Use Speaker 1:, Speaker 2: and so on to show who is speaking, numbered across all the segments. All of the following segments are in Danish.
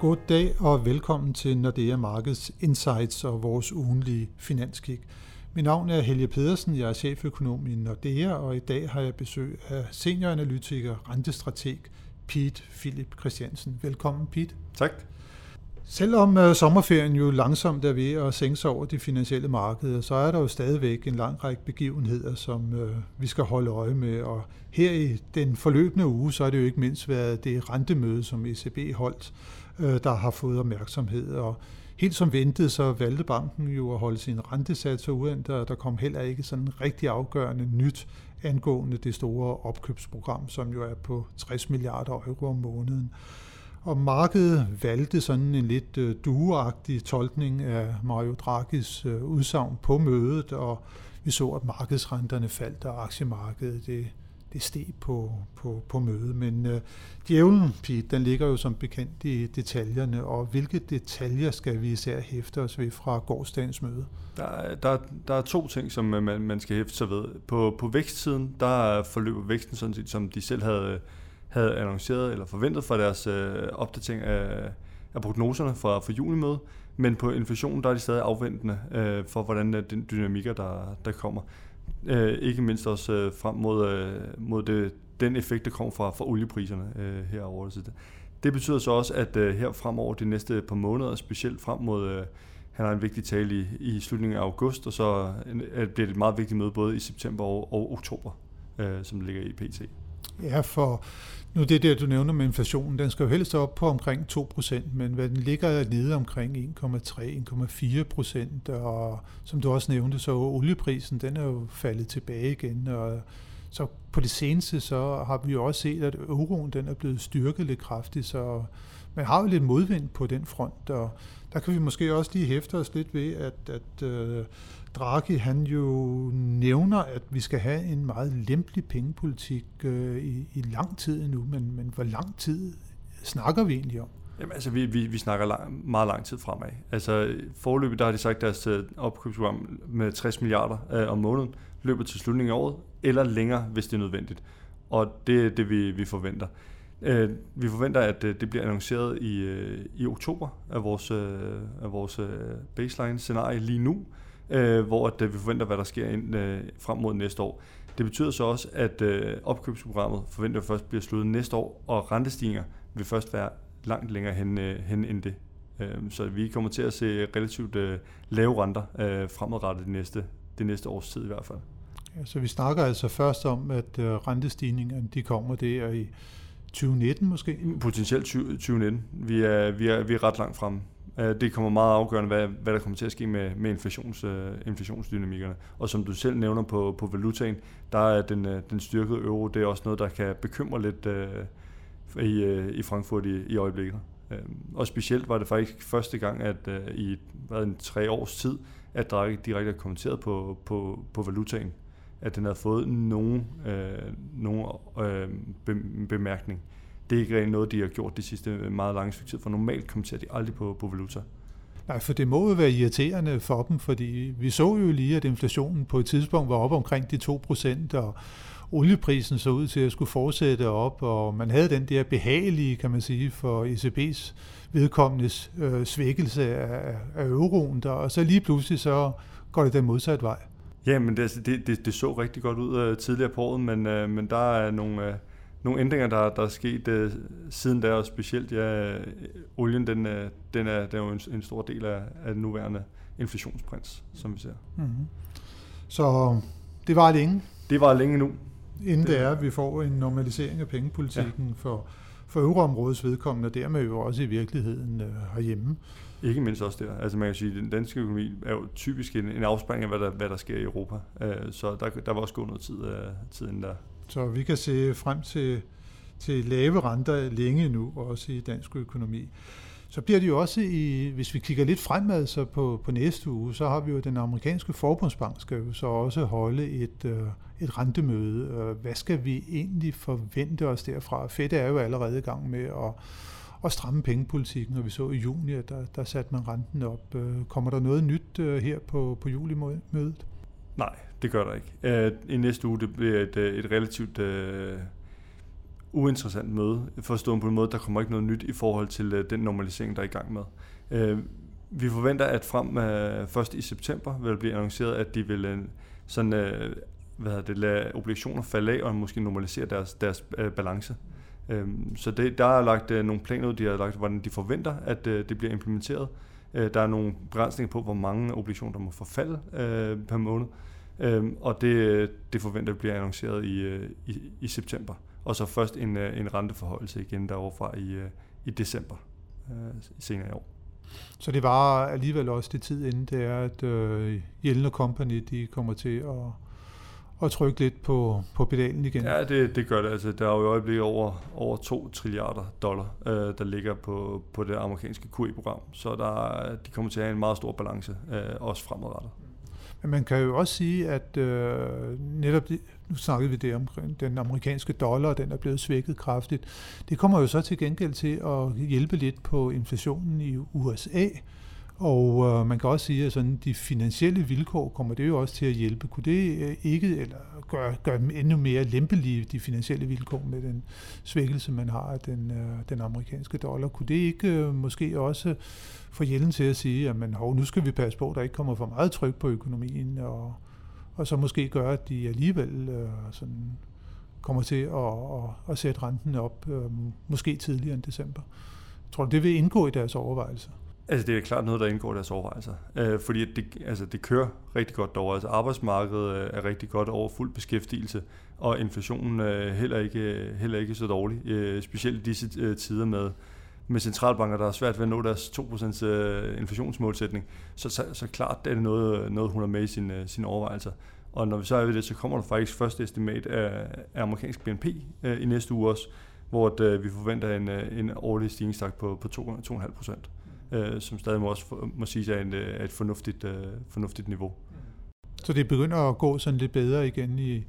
Speaker 1: God dag og velkommen til Nordea Markets Insights og vores ugenlige finanskik. Mit navn er Helge Pedersen, jeg er cheføkonom i Nordea, og i dag har jeg besøg af senioranalytiker, rentestrateg Pete Philip Christiansen. Velkommen, Pete.
Speaker 2: Tak.
Speaker 1: Selvom uh, sommerferien jo langsomt er ved at sænke sig over de finansielle markeder, så er der jo stadigvæk en lang række begivenheder, som øh, vi skal holde øje med. Og her i den forløbende uge, så er det jo ikke mindst været det rentemøde, som ECB holdt, øh, der har fået opmærksomhed. Og helt som ventet, så valgte banken jo at holde sin rentesatser uændret, og der kom heller ikke sådan rigtig afgørende nyt angående det store opkøbsprogram, som jo er på 60 milliarder euro om måneden. Og markedet valgte sådan en lidt øh, dueagtig tolkning af Mario Draghis øh, udsagn på mødet, og vi så, at markedsrenterne faldt, og aktiemarkedet det, det steg på, på, på mødet. Men øh, djævlen, Pete, den ligger jo som bekendt i detaljerne, og hvilke detaljer skal vi især hæfte os ved fra gårdsdagens møde?
Speaker 2: Der, der, der er to ting, som øh, man, man skal hæfte sig ved. På, på vækstsiden, der forløber væksten sådan set, som de selv havde havde annonceret eller forventet for deres øh, opdatering af, af prognoserne fra, fra junimødet, men på inflationen der er de stadig afventende øh, for, hvordan øh, den dynamikker, der, der kommer. Øh, ikke mindst også øh, frem mod, øh, mod det, den effekt, der kommer fra, fra oliepriserne øh, herover. Så det, det betyder så også, at øh, her fremover de næste par måneder, specielt frem mod, øh, han har en vigtig tale i, i slutningen af august, og så øh, bliver det et meget vigtigt møde både i september og, og oktober, øh, som ligger i PT.
Speaker 1: Ja, for nu det der, du nævner med inflationen, den skal jo helst op på omkring 2%, men hvad den ligger nede omkring 1,3-1,4%, og som du også nævnte, så olieprisen, den er jo faldet tilbage igen, og så på det seneste, så har vi jo også set, at euroen, den er blevet styrket lidt kraftigt, så man har jo lidt modvind på den front, og der kan vi måske også lige hæfte os lidt ved, at, at uh, Draghi han jo nævner, at vi skal have en meget lempelig pengepolitik uh, i, i lang tid nu, men, men hvor lang tid snakker vi egentlig om?
Speaker 2: Jamen altså, vi, vi, vi snakker lang, meget lang tid fremad. Altså, forløbet, der har de sagt, at deres øh, opkøbsprogram med 60 milliarder øh, om måneden løber til slutningen af året, eller længere, hvis det er nødvendigt. Og det er det, vi, vi forventer. Øh, vi forventer, at øh, det bliver annonceret i, øh, i oktober af vores, øh, af vores baseline-scenarie lige nu, hvor at, vi forventer, hvad der sker ind, frem mod næste år. Det betyder så også, at opkøbsprogrammet forventer først bliver sluttet næste år, og rentestigninger vil først være langt længere hen, hen end det. Så vi kommer til at se relativt lave renter fremadrettet det næste, det næste års tid i hvert fald.
Speaker 1: Ja, så vi snakker altså først om, at rentestigningerne de kommer der i 2019 måske?
Speaker 2: Potentielt 2019. Vi er, vi er, vi er ret langt frem. Øh, det kommer meget afgørende, hvad, hvad der kommer til at ske med, med inflations, uh, inflationsdynamikkerne. Og som du selv nævner på, på valutaen, der er den, uh, den styrkede euro, det er også noget, der kan bekymre lidt uh, i, uh, i Frankfurt i, i øjeblikket. Uh, og specielt var det faktisk første gang, at uh, i hvad, en tre års tid, at Draghi direkte har kommenteret på, på, på valutaen at den havde fået nogen, øh, nogen øh, bemærkning. Det er ikke rent noget, de har gjort de sidste meget lange stykke tid, for normalt kommenterer de aldrig på, på valuta.
Speaker 1: Nej, for det må jo være irriterende for dem, fordi vi så jo lige, at inflationen på et tidspunkt var op omkring de 2 procent, og olieprisen så ud til at skulle fortsætte op, og man havde den der behagelige, kan man sige, for ECB's vedkommendes øh, svækkelse af, af euroen, der, og så lige pludselig så går det den modsatte vej.
Speaker 2: Ja, men det, det, det, det så rigtig godt ud uh, tidligere på året, men, uh, men der er nogle, uh, nogle ændringer, der, der er sket uh, siden der, og specielt ja, olien, den, uh, den, er, den er jo en, en stor del af, af den nuværende inflationsprins, som vi ser. Mm-hmm.
Speaker 1: Så det var længe?
Speaker 2: Det var længe nu.
Speaker 1: Inden det er, at vi får en normalisering af pengepolitikken ja. for, for euroområdets vedkommende, og dermed jo også i virkeligheden uh, herhjemme.
Speaker 2: Ikke mindst også der. Altså man kan sige, at den danske økonomi er jo typisk en, en afspring af, hvad der, hvad der sker i Europa. Uh, så der, der var også gået noget tid, uh, tid inden der.
Speaker 1: Så vi kan se frem til, til lave renter længe nu, også i dansk økonomi. Så bliver det jo også, i, hvis vi kigger lidt fremad så på, på næste uge, så har vi jo den amerikanske forbundsbank, skal jo så også holde et, øh, et rentemøde. Hvad skal vi egentlig forvente os derfra? Fed er jo allerede i gang med at at stramme pengepolitikken, og vi så i juni, at der, der satte man renten op. Øh, kommer der noget nyt øh, her på, på julimødet?
Speaker 2: Nej, det gør der ikke. Øh, I næste uge det bliver et, øh, et relativt øh, uinteressant møde, forstået på en måde, der kommer ikke noget nyt i forhold til øh, den normalisering, der er i gang med. Øh, vi forventer, at frem øh, først i september vil det blive annonceret, at de vil øh, sådan, øh, hvad hedder det, lade obligationer falde af og måske normalisere deres, deres øh, balance. Øh, så det, der er lagt øh, nogle planer ud, de har lagt, hvordan de forventer, at øh, det bliver implementeret. Øh, der er nogle begrænsninger på, hvor mange obligationer, der må forfalde øh, per måned. Øh, og det, det forventer bliver annonceret i, øh, i, i september. Og så først en, øh, en renteforholdelse igen deroverfra i, øh, i december øh, senere i år.
Speaker 1: Så det var alligevel også det tid inden det er, at øh, Jelner Company de kommer til at, at trykke lidt på, på pedalen igen?
Speaker 2: Ja, det, det gør det. Altså, der er jo i øjeblikket over, over 2 trilliarder dollar, øh, der ligger på, på det amerikanske QE-program. Så der, de kommer til at have en meget stor balance, øh, også fremadrettet.
Speaker 1: Men man kan jo også sige, at øh, netop det, nu snakkede vi det omkring den amerikanske dollar, den er blevet svækket kraftigt. Det kommer jo så til gengæld til at hjælpe lidt på inflationen i USA, og øh, man kan også sige, at sådan de finansielle vilkår kommer det jo også til at hjælpe. Kunne det øh, ikke eller gøre, gøre dem endnu mere lempelige, de finansielle vilkår med den svækkelse, man har af den, øh, den amerikanske dollar? Kunne det ikke øh, måske også få Jellen til at sige, at man, hov, nu skal vi passe på, at der ikke kommer for meget tryk på økonomien, og, og så måske gøre, at de alligevel øh, sådan kommer til at, at, at sætte renten op, øh, måske tidligere end december. Jeg tror det vil indgå i deres overvejelser?
Speaker 2: Altså det er klart noget, der indgår i deres overvejelser. Øh, fordi det, altså, det kører rigtig godt derovre. Altså arbejdsmarkedet øh, er rigtig godt over fuld beskæftigelse, og inflationen er heller ikke, øh, heller ikke så dårlig. Øh, specielt i disse øh, tider med, med centralbanker, der har svært ved at nå deres 2% øh, inflationsmålsætning. Så, så, så klart det er det noget, noget, hun har med i sine, øh, sine overvejelser. Og når vi så er ved det, så kommer der faktisk første estimat af, af amerikansk BNP øh, i næste uge også, hvor øh, vi forventer en, en årlig stigningstakt på, på 2,5 procent øh, som stadig må også må sige er, en, er et fornuftigt, øh, fornuftigt niveau.
Speaker 1: Så det begynder at gå sådan lidt bedre igen i,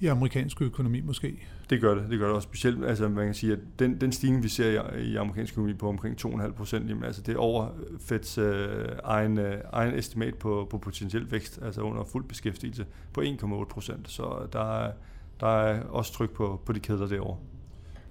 Speaker 1: i amerikansk økonomi måske?
Speaker 2: Det gør det, det gør det også specielt. Altså man kan sige, at den, den stigning, vi ser i, i amerikansk økonomi på omkring 2,5 procent, altså det er over Feds øh, egen, øh, egen estimat på, på potentiel vækst, altså under fuld beskæftigelse på 1,8 procent. Så der er, der er også tryk på, på de kæder derovre.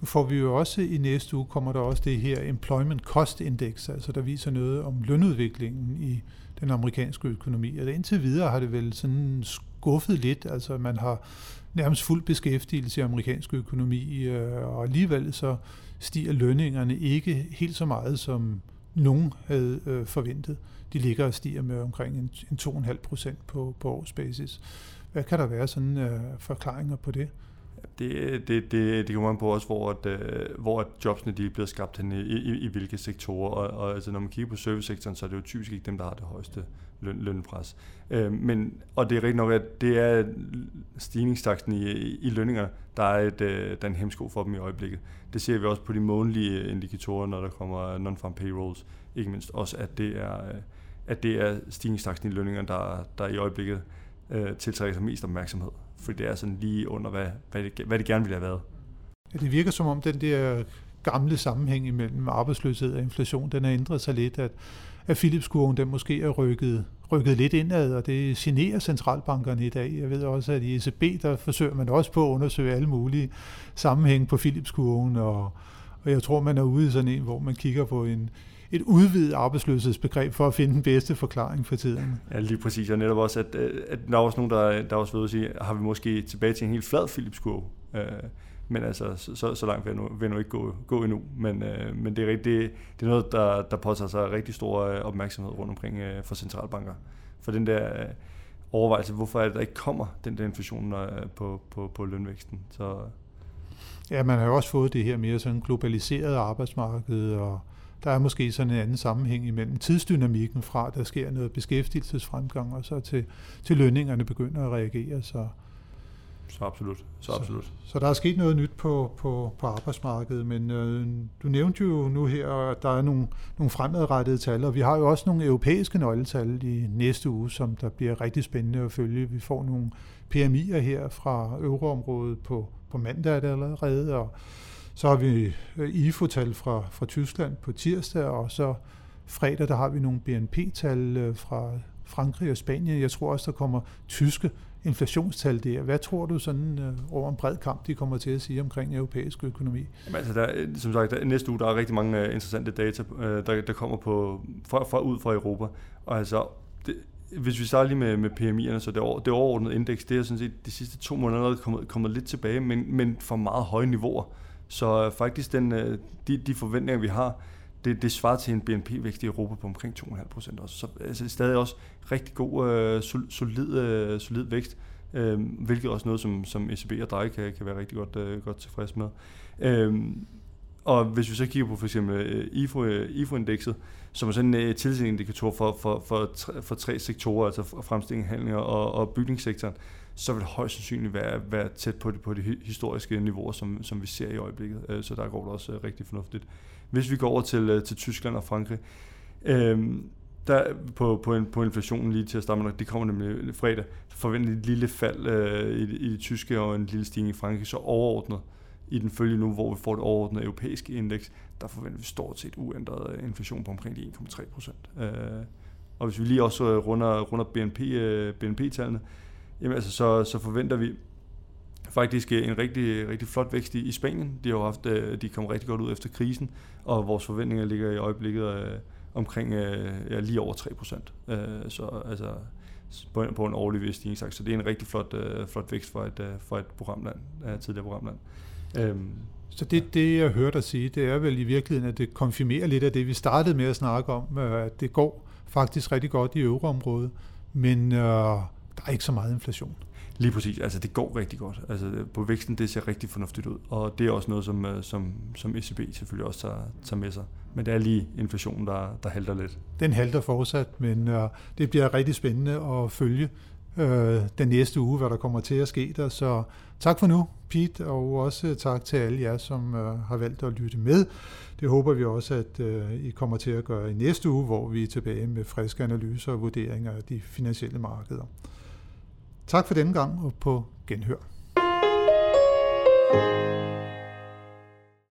Speaker 1: Nu får vi jo også i næste uge, kommer der også det her Employment Cost Index, altså der viser noget om lønudviklingen i den amerikanske økonomi. Og indtil videre har det vel sådan skuffet lidt, altså man har nærmest fuld beskæftigelse i amerikansk økonomi, øh, og alligevel så stiger lønningerne ikke helt så meget, som nogen havde øh, forventet. De ligger og stiger med omkring en, en 2,5 procent på, på årsbasis. Hvad kan der være sådan øh, forklaringer på det?
Speaker 2: Det, det, det, det kommer man på også, hvor, at, øh, hvor at jobsene de bliver skabt hen i, i, i hvilke sektorer. Og, og altså, når man kigger på servicesektoren, så er det jo typisk ikke dem, der har det højeste løn, lønpres. Øh, men, og det er rigtigt nok, at det er stigningstakten i, i lønninger, der er, et, øh, der er en hemsko for dem i øjeblikket. Det ser vi også på de månedlige øh, indikatorer, når der kommer non-farm payrolls. Ikke mindst også, at det er, at det er stigningstakten i lønningerne, der, der i øjeblikket øh, tiltrækker sig mest opmærksomhed fordi det er sådan lige under, hvad, hvad, det, hvad det gerne ville have været.
Speaker 1: Ja, det virker som om den der gamle sammenhæng imellem arbejdsløshed og inflation, den har ændret sig lidt, at, at Philipskurven den måske er rykket, rykket lidt indad, og det generer centralbankerne i dag. Jeg ved også, at i ECB, der forsøger man også på at undersøge alle mulige sammenhænge på Philipskurven, og, og jeg tror, man er ude i sådan en, hvor man kigger på en, et udvidet arbejdsløshedsbegreb for at finde den bedste forklaring for tiden.
Speaker 2: Ja, lige præcis. Og netop også, at, at der er også nogen, der, der er også ved at sige, har vi måske tilbage til en helt flad Philips-kurve? Uh, men altså, så, så langt vil jeg nu, vil jeg nu ikke gå, gå endnu. Men, uh, men det er, rigtig, det, det er noget, der, der påtager sig rigtig stor øh, opmærksomhed rundt omkring uh, for centralbanker. For den der overvejelse, hvorfor er det, der ikke kommer den der inflation uh, på, på, på lønvæksten. Så,
Speaker 1: Ja, man har jo også fået det her mere sådan globaliseret arbejdsmarked, og der er måske sådan en anden sammenhæng imellem tidsdynamikken fra, der sker noget beskæftigelsesfremgang, og så til, til lønningerne begynder at reagere. Så,
Speaker 2: så absolut. Så, absolut. Så,
Speaker 1: så der er sket noget nyt på, på, på arbejdsmarkedet, men øh, du nævnte jo nu her, at der er nogle, nogle fremadrettede tal, og vi har jo også nogle europæiske nøgletal i næste uge, som der bliver rigtig spændende at følge. Vi får nogle PMI'er her fra euroområdet på, på mandag allerede, og så har vi øh, IFO-tal fra, fra Tyskland på tirsdag, og så fredag, der har vi nogle BNP-tal øh, fra Frankrig og Spanien. Jeg tror også, der kommer tyske inflationstal der. Hvad tror du sådan øh, over en bred kamp, de kommer til at sige omkring europæisk økonomi?
Speaker 2: Jamen, altså der, øh, som sagt, der, næste uge der er rigtig mange uh, interessante data, uh, der, der kommer på, fra, fra, ud fra Europa. Og altså, det, hvis vi starter lige med, med PMI'erne, så det, over, det overordnede indeks, det er sådan set de sidste to måneder kommet, kommet lidt tilbage, men, men fra meget høje niveauer. Så øh, faktisk den, øh, de, de forventninger, vi har, det, det svarer til en BNP-vækst i Europa på omkring 2,5 procent også. Så altså, stadig også rigtig god, øh, solid, øh, solid vækst, øh, hvilket også noget, som, som ECB og dig kan, kan være rigtig godt, øh, godt tilfreds med. Øh, og hvis vi så kigger på for eksempel øh, IFO, øh, IFO-indekset, som er sådan en øh, uh, tillidsindikator for, for, for, for tre sektorer, altså fremstilling, handlinger og, og bygningssektoren, så vil det højst sandsynligt være, være tæt på de, på de historiske niveauer, som, som vi ser i øjeblikket. Så der går det også rigtig fornuftigt. Hvis vi går over til, til Tyskland og Frankrig, øh, der på, på, på inflationen lige til at starte med, det kommer nemlig fredag, forventer et lille fald øh, i, i det tyske og en lille stigning i Frankrig, så overordnet i den følgende nu, hvor vi får det overordnede europæiske indeks, der forventer vi stort set uændret øh, inflation på omkring de 1,3 procent. Øh, og hvis vi lige også øh, runder, runder BNP, øh, BNP-tallene, jamen altså, så, så forventer vi faktisk en rigtig, rigtig flot vækst i, i Spanien. De har haft, de kom rigtig godt ud efter krisen, og vores forventninger ligger i øjeblikket øh, omkring øh, ja, lige over 3 procent. Øh, så altså på en, på en årlig stigningstakt. Så det er en rigtig flot, øh, flot vækst for et, øh, for et programland, øh, tidligere programland.
Speaker 1: Øhm, så det, det, jeg hørte dig sige, det er vel i virkeligheden, at det konfirmerer lidt af det, vi startede med at snakke om, at det går faktisk rigtig godt i euroområdet, men øh, der er ikke så meget inflation.
Speaker 2: Lige præcis. Altså, det går rigtig godt. Altså, på væksten, det ser rigtig fornuftigt ud. Og det er også noget, som, øh, som, som ECB selvfølgelig også tager, tager med sig. Men det er lige inflationen, der, der halter lidt.
Speaker 1: Den halter fortsat, men uh, det bliver rigtig spændende at følge øh, den næste uge, hvad der kommer til at ske der. Så tak for nu, Pete, og også tak til alle jer, som øh, har valgt at lytte med. Det håber vi også, at øh, I kommer til at gøre i næste uge, hvor vi er tilbage med friske analyser og vurderinger af de finansielle markeder. Tak for denne gang og på genhør.